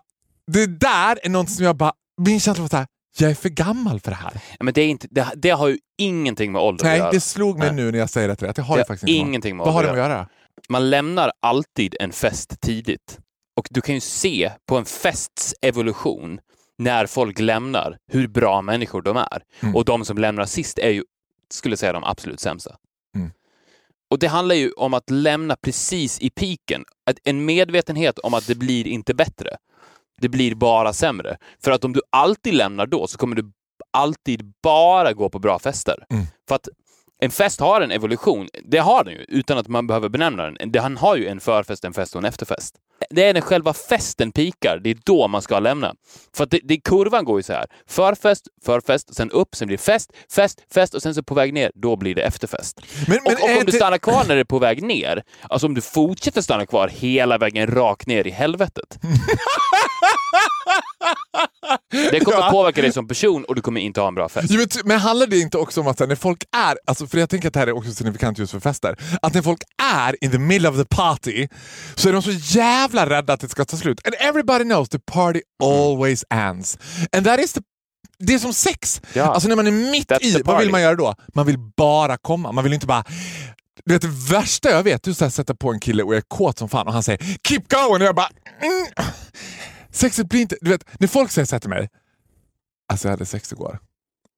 det där är något som jag bara, min känsla var såhär, jag är för gammal för det här. Ja, men det, är inte, det, det har ju ingenting med ålder att Nej, göra. det slog mig Nej. nu när jag säger det till dig, att det har Det har faktiskt ingenting med Vad har det ålder med att göra? Man lämnar alltid en fest tidigt. Och du kan ju se på en fests evolution när folk lämnar hur bra människor de är. Mm. Och de som lämnar sist är ju, skulle säga, de absolut sämsta. Och det handlar ju om att lämna precis i piken. En medvetenhet om att det blir inte bättre. Det blir bara sämre. För att om du alltid lämnar då så kommer du alltid bara gå på bra fester. Mm. För att en fest har en evolution. Det har den ju, utan att man behöver benämna den. Han har ju en förfest, en fest och en efterfest. Det är när själva festen pikar, det är då man ska lämna. För att det, det, kurvan går ju så här. Förfest, förfest, sen upp, sen blir det fest, fest, fest och sen så på väg ner, då blir det efterfest. Men, Och, och är om du stannar kvar när det är på väg ner, alltså om du fortsätter stanna kvar hela vägen rakt ner i helvetet. det kommer Ja. påverka dig som person och du kommer inte ha en bra fest. Jo, men, men handlar det inte också om att här, när folk är, alltså, för jag tänker att det här är också signifikant just för fester, att när folk är in the middle of the party så är de så jävla rädda att det ska ta slut. And everybody knows the party always ends. And that is the det är som sex. Ja. Alltså när man är mitt That's i, vad vill man göra då? Man vill bara komma. Man vill inte bara... Du vet, det värsta jag vet, du är här, sätter på en kille och jag är kåt som fan och han säger “keep going” och jag bara mm. Sexet blir inte... Du vet, när folk säger så här till mig, alltså jag hade sex igår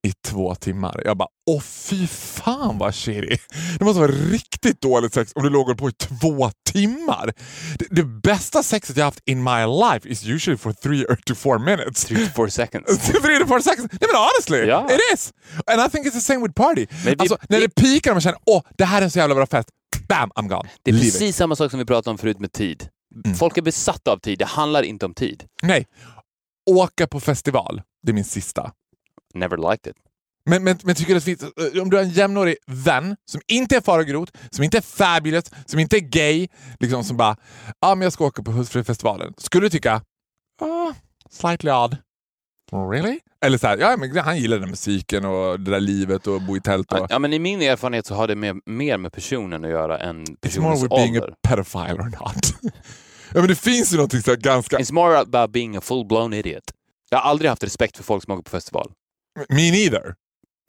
i två timmar. Jag bara, åh fy fan vad shitty. Det måste vara riktigt dåligt sex om du låg på i två timmar. Det, det bästa sexet jag haft in my life is usually for three or to four minutes. Three to four seconds. three to four seconds. Nej men honestly, Ja. it is! And I think it's the same with party. Vi- alltså, när det pikar och man känner, åh det här är en så jävla bra fest. Bam, I'm gone. Det är Leave it. precis samma sak som vi pratade om förut med tid. Mm. Folk är besatta av tid, det handlar inte om tid. Nej. Åka på festival, det är min sista. Never liked it. Men, men, men tycker du att finns, eh, om du har en jämnårig vän som inte är far och grot, som inte är fabulous, som inte är gay, liksom som bara ja men jag ska åka på Hultsfredsfestivalen. Skulle du tycka ah, slightly odd? Really? Eller så här, ja men han gillar den musiken och det där livet och bo i tält. Och, Ja, men i min erfarenhet så har det mer, mer med personen att göra än It's more personens with being ålder. a pedophile or not. ja men det finns ju någonting så ganska... It's more about being a full-blown idiot. Jag har aldrig haft respekt för folk som åker på festival. Me neither.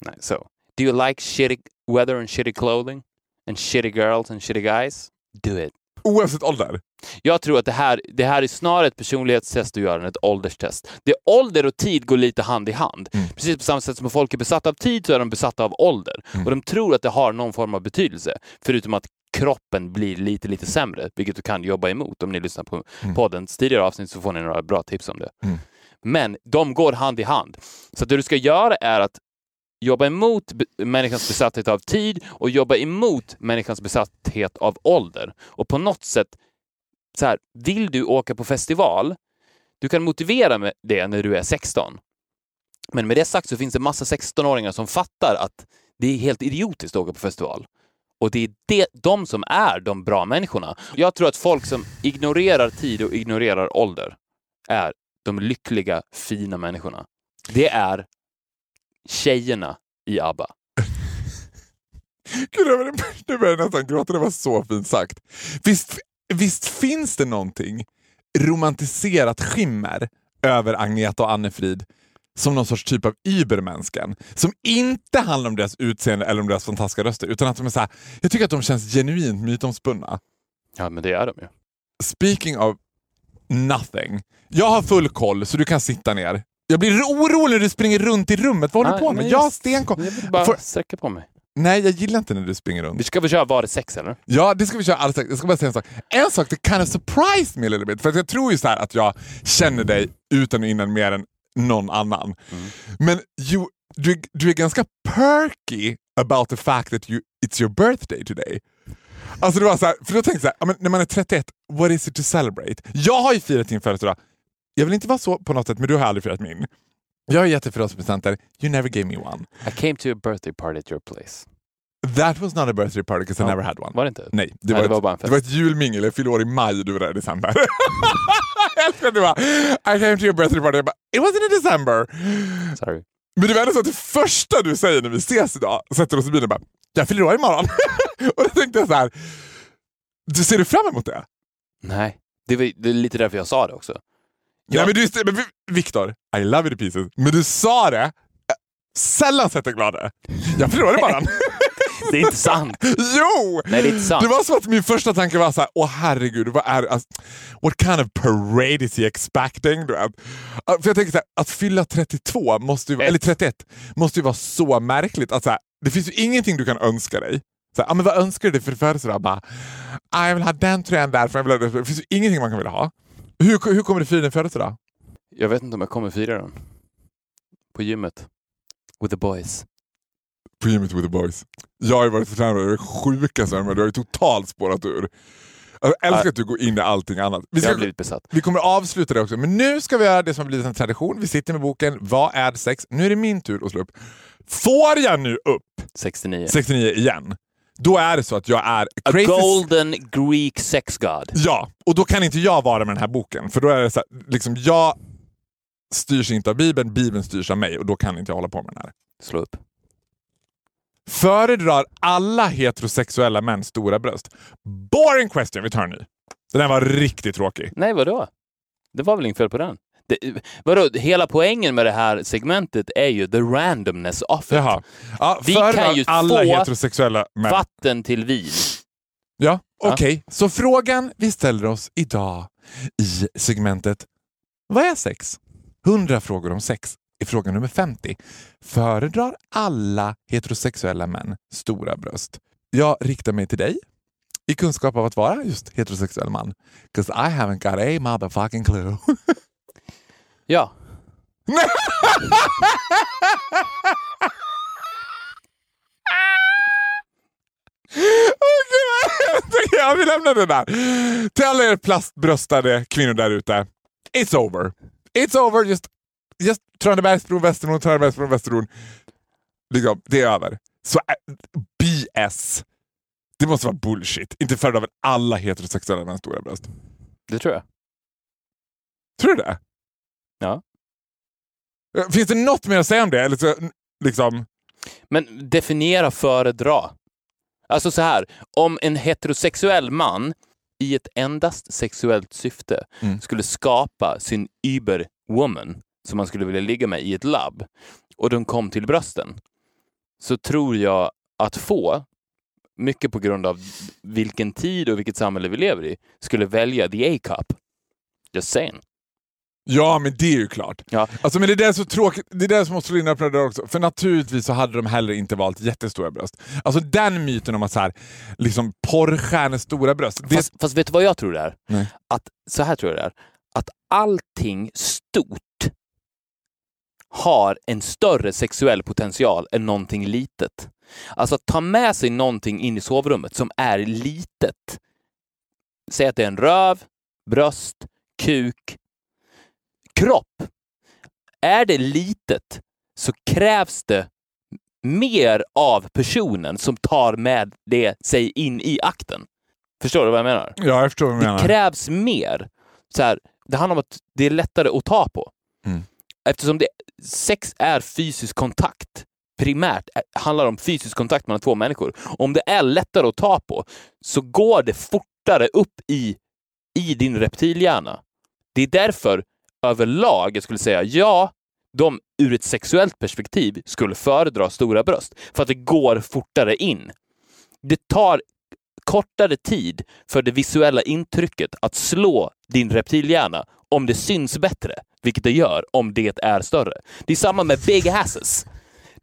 Nej, so. Do you like shitty weather and shitty clothing? And shitty girls and shitty guys? Do it. Oavsett ålder. Jag tror att det här, det här är snarare ett personlighetstest att göra än ett ålderstest. Det ålder och tid går lite hand i hand. Mm. Precis på samma sätt som folk är besatta av tid så är de besatta av ålder. Mm. Och de tror att det har någon form av betydelse. Förutom att kroppen blir lite, lite sämre, vilket du kan jobba emot. Om ni lyssnar på Mm. poddens tidigare avsnitt så får ni några bra tips om det. Mm. Men de går hand i hand. Så det du ska göra är att jobba emot människans besatthet av tid och jobba emot människans besatthet av ålder. Och på något sätt, så här, vill du åka på festival, du kan motivera med det när du är 16. Men med det sagt så finns det massa 16-åringar som fattar att det är helt idiotiskt att åka på festival. Och det är det, de som är de bra människorna. Jag tror att folk som ignorerar tid och ignorerar ålder är de lyckliga, fina människorna. Det är tjejerna i ABBA. Gud, nu börjar- jag nästan gråta, det var så fint sagt. Visst, visst finns det någonting romantiserat skimmer över Agneta och Annefrid som någon sorts typ av übermänsken. Som inte handlar om deras utseende eller om deras fantastiska röster, utan att de är så här, jag tycker att de känns genuint mytomspunna. Ja, men det är de ju. Speaking of nothing. Jag har full koll så du kan sitta ner. Jag blir orolig när du springer runt i rummet. Vad håller du på med? Jag har stenkoll. Jag vill bara Får- sträcka på mig. Nej, jag gillar inte när du springer runt. Vi ska väl köra Var det sex eller? Ja, det ska vi köra alldeles strax. Jag ska bara säga en sak. En sak that kind of surprised me a little bit. För jag tror ju så här att jag känner dig utan och innan mer än någon annan. Men you, du, du är ganska perky about the fact that you, it's your birthday today. Alltså det var så här, för då tänkte jag så här, när man är 31, what is it to celebrate? Jag har ju firat din födelsedag. Jag vill inte vara så på något sätt, men du har aldrig firat min. Jag har gett dig födelsedagspresenter, you never gave me one. I came to a birthday party at your place. That was not a birthday party because I Ja. never had one. Var det inte? Nej, det, Nej, var, det var ett, bara en det fest. var ett julmingel. Jag fyllde år i maj, du var där i december. jag älskar att du bara, I came to your birthday party. Jag bara, it wasn't in December. Sorry. Men det var ändå så att det första du säger när vi ses idag, sätter oss i bilen och bara, jag fyller år imorgon. och då tänkte jag så här, du ser du fram emot det? Nej, det, var, det är lite därför jag sa det också. Ja. Ja. men du, men Vi- Viktor, I love you to pieces, men du sa det, eh, sällan sett dig gladare. Jag fyller år imorgon. Det är inte sant. jo! Nej, det är inte sant. Det var så att min första tanke var så här, åh herregud, vad är alltså, what kind of parade is he expecting? Du vet? För jag tänker så här, att fylla 32, måste ju, eller 31, måste ju vara så märkligt. Att så här, det finns ju ingenting du kan önska dig. Så här, ah, men vad önskar du dig för födelsedag? Bara, "Ah, Jag vill ha den tröjan där. För jag vill ha det. det finns ju ingenting man kan vilja ha. Hur, hur kommer du fira din födelsedag? Jag vet inte om jag kommer fira den. På gymmet. With the boys. På gymmet with the boys. Jag har ju varit tränare, det sjukaste men du har ju totalt spårat ur. Jag älskar att du går in i allting annat. Vi, Jag ska, har blivit besatt. vi kommer avsluta det också, men nu ska vi göra det som har blivit en tradition. Vi sitter med boken Vad är sex? Nu är det min tur att slå upp. Får jag nu upp 69. 69 igen, då är det så att jag är A golden Greek sex god. Ja, och då kan inte jag vara med den här boken. För då är det så här, liksom jag styrs inte av Bibeln, Bibeln styrs av mig och då kan inte jag hålla på med den här. Slå upp. Föredrar alla heterosexuella män stora bröst? Boring question, vi tar en ny. Den här var riktigt tråkig. Nej, vadå? Det var väl inget fel på den? Det, vadå? Hela poängen med det här segmentet är ju the randomness of it. Jaha. Ja, Vi kan ju alla få heterosexuella män. Vatten till vin. Ja, Ja. okej. Så frågan vi ställer oss idag i segmentet Vad är sex? 100 frågor om sex är fråga nummer 50. Föredrar alla heterosexuella män stora bröst? Jag riktar mig till dig i kunskap av att vara just heterosexuell man. 'Cause I haven't got a motherfucking clue. Ja. Ja, vi lämnar det där. Till alla er plastbröstade kvinnor där ute. It's over. It's over. Just, just Tranebergsbron, Västerbron, Tranebergsbron, Västerbron. Liksom, det är över. Så äh, BS. Det måste vara bullshit. Inte föredrar väl alla heterosexuella män stora bröst? Det tror jag. Tror du det? Ja. Finns det något mer att säga om det? Eller så, liksom... Men definiera föredra. Alltså så här, om en heterosexuell man i ett endast sexuellt syfte Mm. skulle skapa sin überwoman som man skulle vilja ligga med i ett labb och de kom till brösten så tror jag att få, mycket på grund av vilken tid och vilket samhälle vi lever i, skulle välja the A-cup. Just saying. Ja, men det är ju klart. Ja. Alltså, men det är som är tråkigt. Det är det som måste slå in öppna dörrar också. För naturligtvis så hade de heller inte valt jättestora bröst. Alltså den myten om att så här, liksom porrstjärnor stora bröst. Det, Fast, fast vet du vad jag tror det är? Nej. Att, så här tror jag det är. Att allting stort har en större sexuell potential än någonting litet. Alltså att ta med sig någonting in i sovrummet som är litet. Säg att det är en röv, bröst, kuk, kropp. Är det litet så krävs det mer av personen som tar med det sig in i akten. Förstår du vad jag menar? ja, jag förstår vad du Det menar. krävs mer. Så här, det handlar om att det är lättare att ta på. Mm. Eftersom det, sex är fysisk kontakt, primärt eh, handlar om fysisk kontakt mellan två människor. Om det är lättare att ta på så går det fortare upp i, i din reptilhjärna. Det är därför överlag jag skulle säga ja, de ur ett sexuellt perspektiv skulle föredra stora bröst. För att det går fortare in. Det tar kortare tid för det visuella intrycket att slå din reptilhjärna om det syns bättre, vilket det gör om det är större. Det är samma med big asses.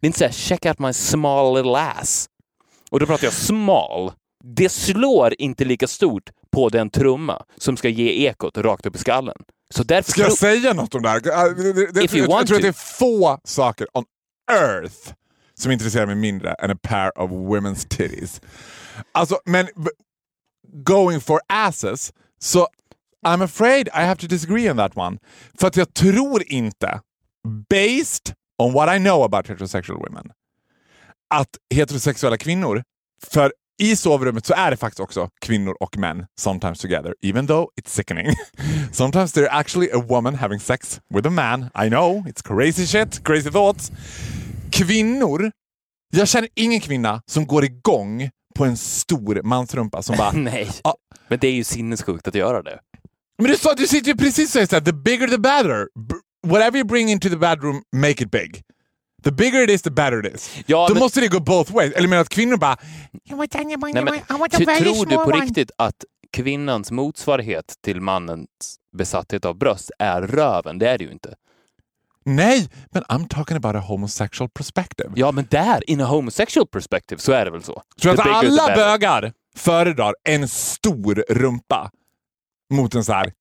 Det är inte såhär check out my small little ass. Och då pratar jag small. Det slår inte lika stort på den trumma som ska ge ekot rakt upp i skallen. Så därför Ska jag säga något om det här? Äh, det- If you jag, want tror att det är få saker on earth som intresserar mig mindre än a pair of women's titties. Alltså, men going for asses, så I'm afraid I have to disagree on that one. För att jag tror inte, based on what I know about heterosexual women, att heterosexuella kvinnor För i sovrummet så är det faktiskt också kvinnor och män sometimes together, even though it's sickening. sometimes they're actually a woman having sex with a man. I know, it's crazy shit, crazy thoughts. Kvinnor, jag känner ingen kvinna som går igång på en stor mansrumpa som bara... Nej, Ja. men det är ju sinnessjukt att göra det. Men du sa, du sitter ju precis säger såhär, the bigger the better. Whatever you bring into the bedroom, make it big. The bigger it is, the better it is. Ja, Då men- måste det gå both ways. Eller menar att kvinnor bara... Nej, men, tror du på riktigt att kvinnans motsvarighet till mannens besatthet av bröst är röven? Det är det ju inte. Nej, men I'm talking about a homosexual perspective. Ja, men där, in a homosexual perspective, så är det väl så. Du The att alla bögar föredrar en stor rumpa mot en så här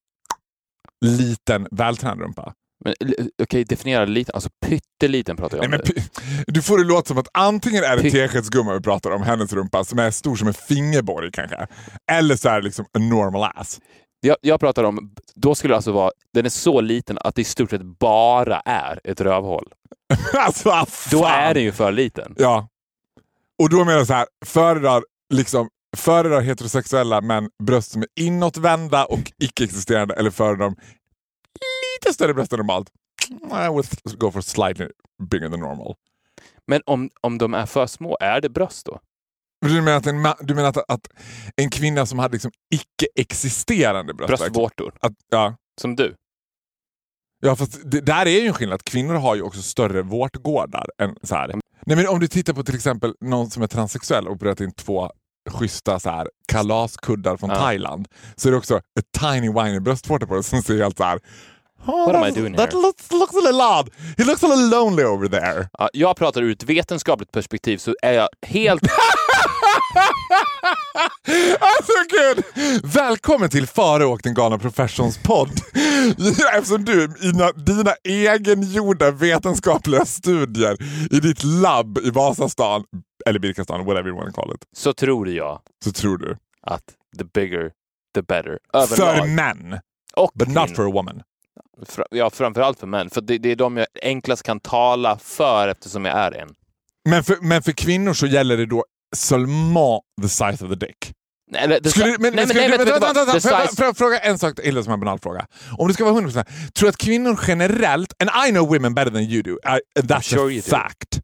liten vältränad rumpa? Men, l- Okej, definiera lite. Alltså pytteliten pratar jag Nej, om. men, nu. py- du får det låta som att antingen är det teskedsgumma vi pratar om, hennes rumpa, som är stor som en fingerborg kanske. Eller så är det liksom a normal ass. jag, jag pratar om, då skulle det alltså vara, den är så liten att det i stort sett bara är ett rövhål. alltså, ah, Då fan. är den ju för liten. Ja. Och då menar jag så här, föredrar, liksom, föredrar heterosexuella män bröst som är inåtvända och icke-existerande eller föredrar de lite större bröst än normalt? I would go for slightly bigger than normal. Men om, om de är för små, är det bröst då? Du menar att en, du menar att, att en kvinna som hade liksom icke-existerande bröst... Bröstvårtor. Att, ja. Som du. ja, fast det, där är ju en skillnad. Kvinnor har ju också större vårtgårdar. Än så här. Nej, men om du tittar på till exempel någon som är transsexuell och opererat in två schyssta så här, kalaskuddar från Ja. Thailand så är det också ett tiny whiny bröstvårta på det som ser helt så här... Oh, What am I that's- doing that here?" Looks, looks a little odd. He looks a little lonely over there. Ja, jag pratar ur ett vetenskapligt perspektiv så är jag helt... Alltså gud! Välkommen till Faro och den galna professions-podd. Eftersom du i na- dina egengjorda vetenskapliga studier i ditt labb i Vasastan, eller Birkastan, whatever you want to call it, så tror jag så tror du. att the bigger, the better. För Överlag. män, Och but not kvinnor. for a woman. Ja, framförallt för män. För det, det är de jag enklast kan tala för eftersom jag är en. Men för, men för kvinnor så gäller det då seulement the size of the dick. Nej, Skulle, men, nej, skulle nej, du, vänta, vänta, vänta, får jag- fråga en sak till som en banal fråga? Om du ska vara 100%, tror du att kvinnor generellt, and I know women better than you do, I, that's sure a you do.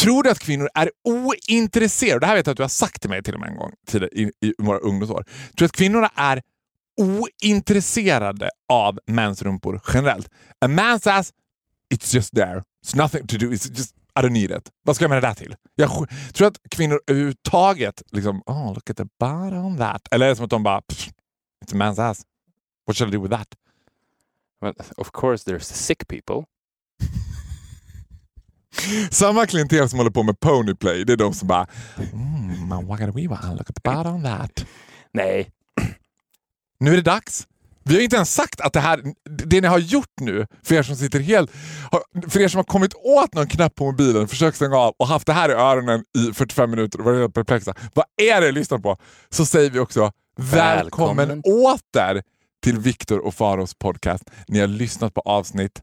Tror du att kvinnor är ointresserade, det här vet jag att du har sagt till mig till och med en gång tidigare i, i våra ungdomsår. Tror du att kvinnorna är ointresserade av mäns rumpor generellt? A man's ass, it's just there. It's nothing to do, it's just I don't need it. Vad ska jag med det där till? Jag sk- tror att kvinnor överhuvudtaget liksom, oh look at the bottom on that. Eller är det som att de bara, it's a man's ass. What should I do with that? Well, of course there's sick people. Samma klientel som håller på med ponyplay, det är de som bara, mm, what gotta we? Look at the bottom that. Nej, Nu är det dags. Vi har inte ens sagt att det här, det ni har gjort nu, för er som sitter helt, för er som har kommit åt någon knapp på mobilen, försökt stänga av och haft det här i öronen i 45 minuter och varit helt perplexa. Vad är det jag lyssnar på? Så säger vi också välkommen, Välkommen. åter till Viktor och Faros podcast. Ni har lyssnat på avsnitt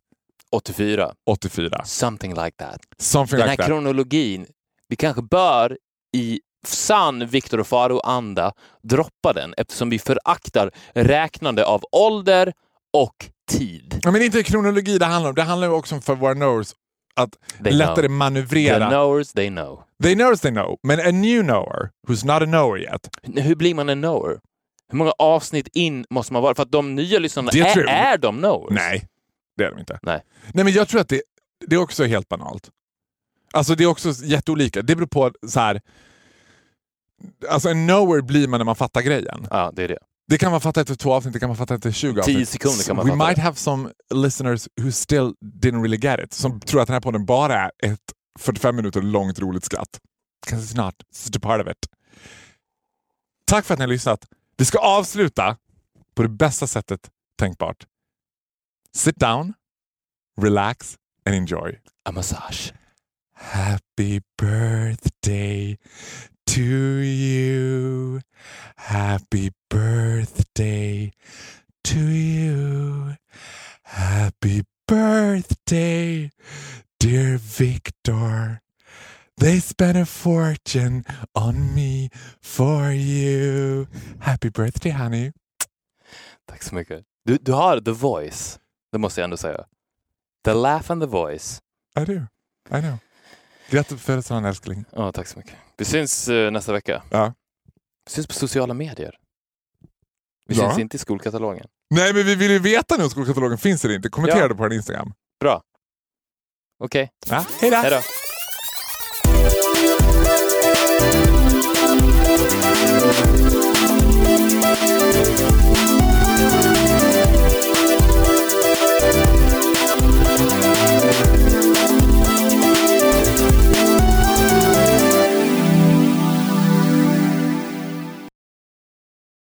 84. 84. Something like that. Something Den här like that. kronologin, vi kanske bör i sann Viktor och Faro-anda droppa den eftersom vi föraktar räknande av ålder och tid. Ja, men inte kronologi det handlar om, det handlar ju också om för våra knowers att They lättare know. The manövrera. knowers, they know. They know as they know, men a new knower who's not a knower yet. Hur blir man en knower? Hur många avsnitt in måste man vara? För att de nya lyssnarna, Det är, är de knowers? Nej, det är de inte. Nej. Nej men jag tror att det, det är också helt banalt. Alltså det är också jätteolika. Det beror på så här. Alltså en knower blir man när man fattar grejen. Ja, det är det. Det kan man fatta efter två avsnitt, det kan man fatta efter 20 avsnitt. 10 sekunder kan man We fatta might det. have some listeners who still didn't really get it. Som tror att den här podden bara är ett 45 minuter långt roligt skratt. 'Cause it's not. It's a part of it. Tack för att ni har lyssnat. Vi ska avsluta på det bästa sättet tänkbart. Sit down, relax and enjoy. A massage. Happy birthday to you. Happy birthday to you. Happy birthday, dear Victor. They spent a fortune on me for you. Happy birthday honey. Tack så mycket. Du, du har the voice, det måste jag ändå säga. The laugh and the voice. I do. I know. Grattis på födelsedagen älskling. Ja, tack så mycket. Vi syns eh, nästa vecka. Ja. Vi syns på sociala medier. Vi Ja. syns inte i skolkatalogen. Nej men vi vill ju veta nu om skolkatalogen finns eller inte. Kommentera Ja. det på din Instagram. Bra. Okej, Ja, hej då! hej då.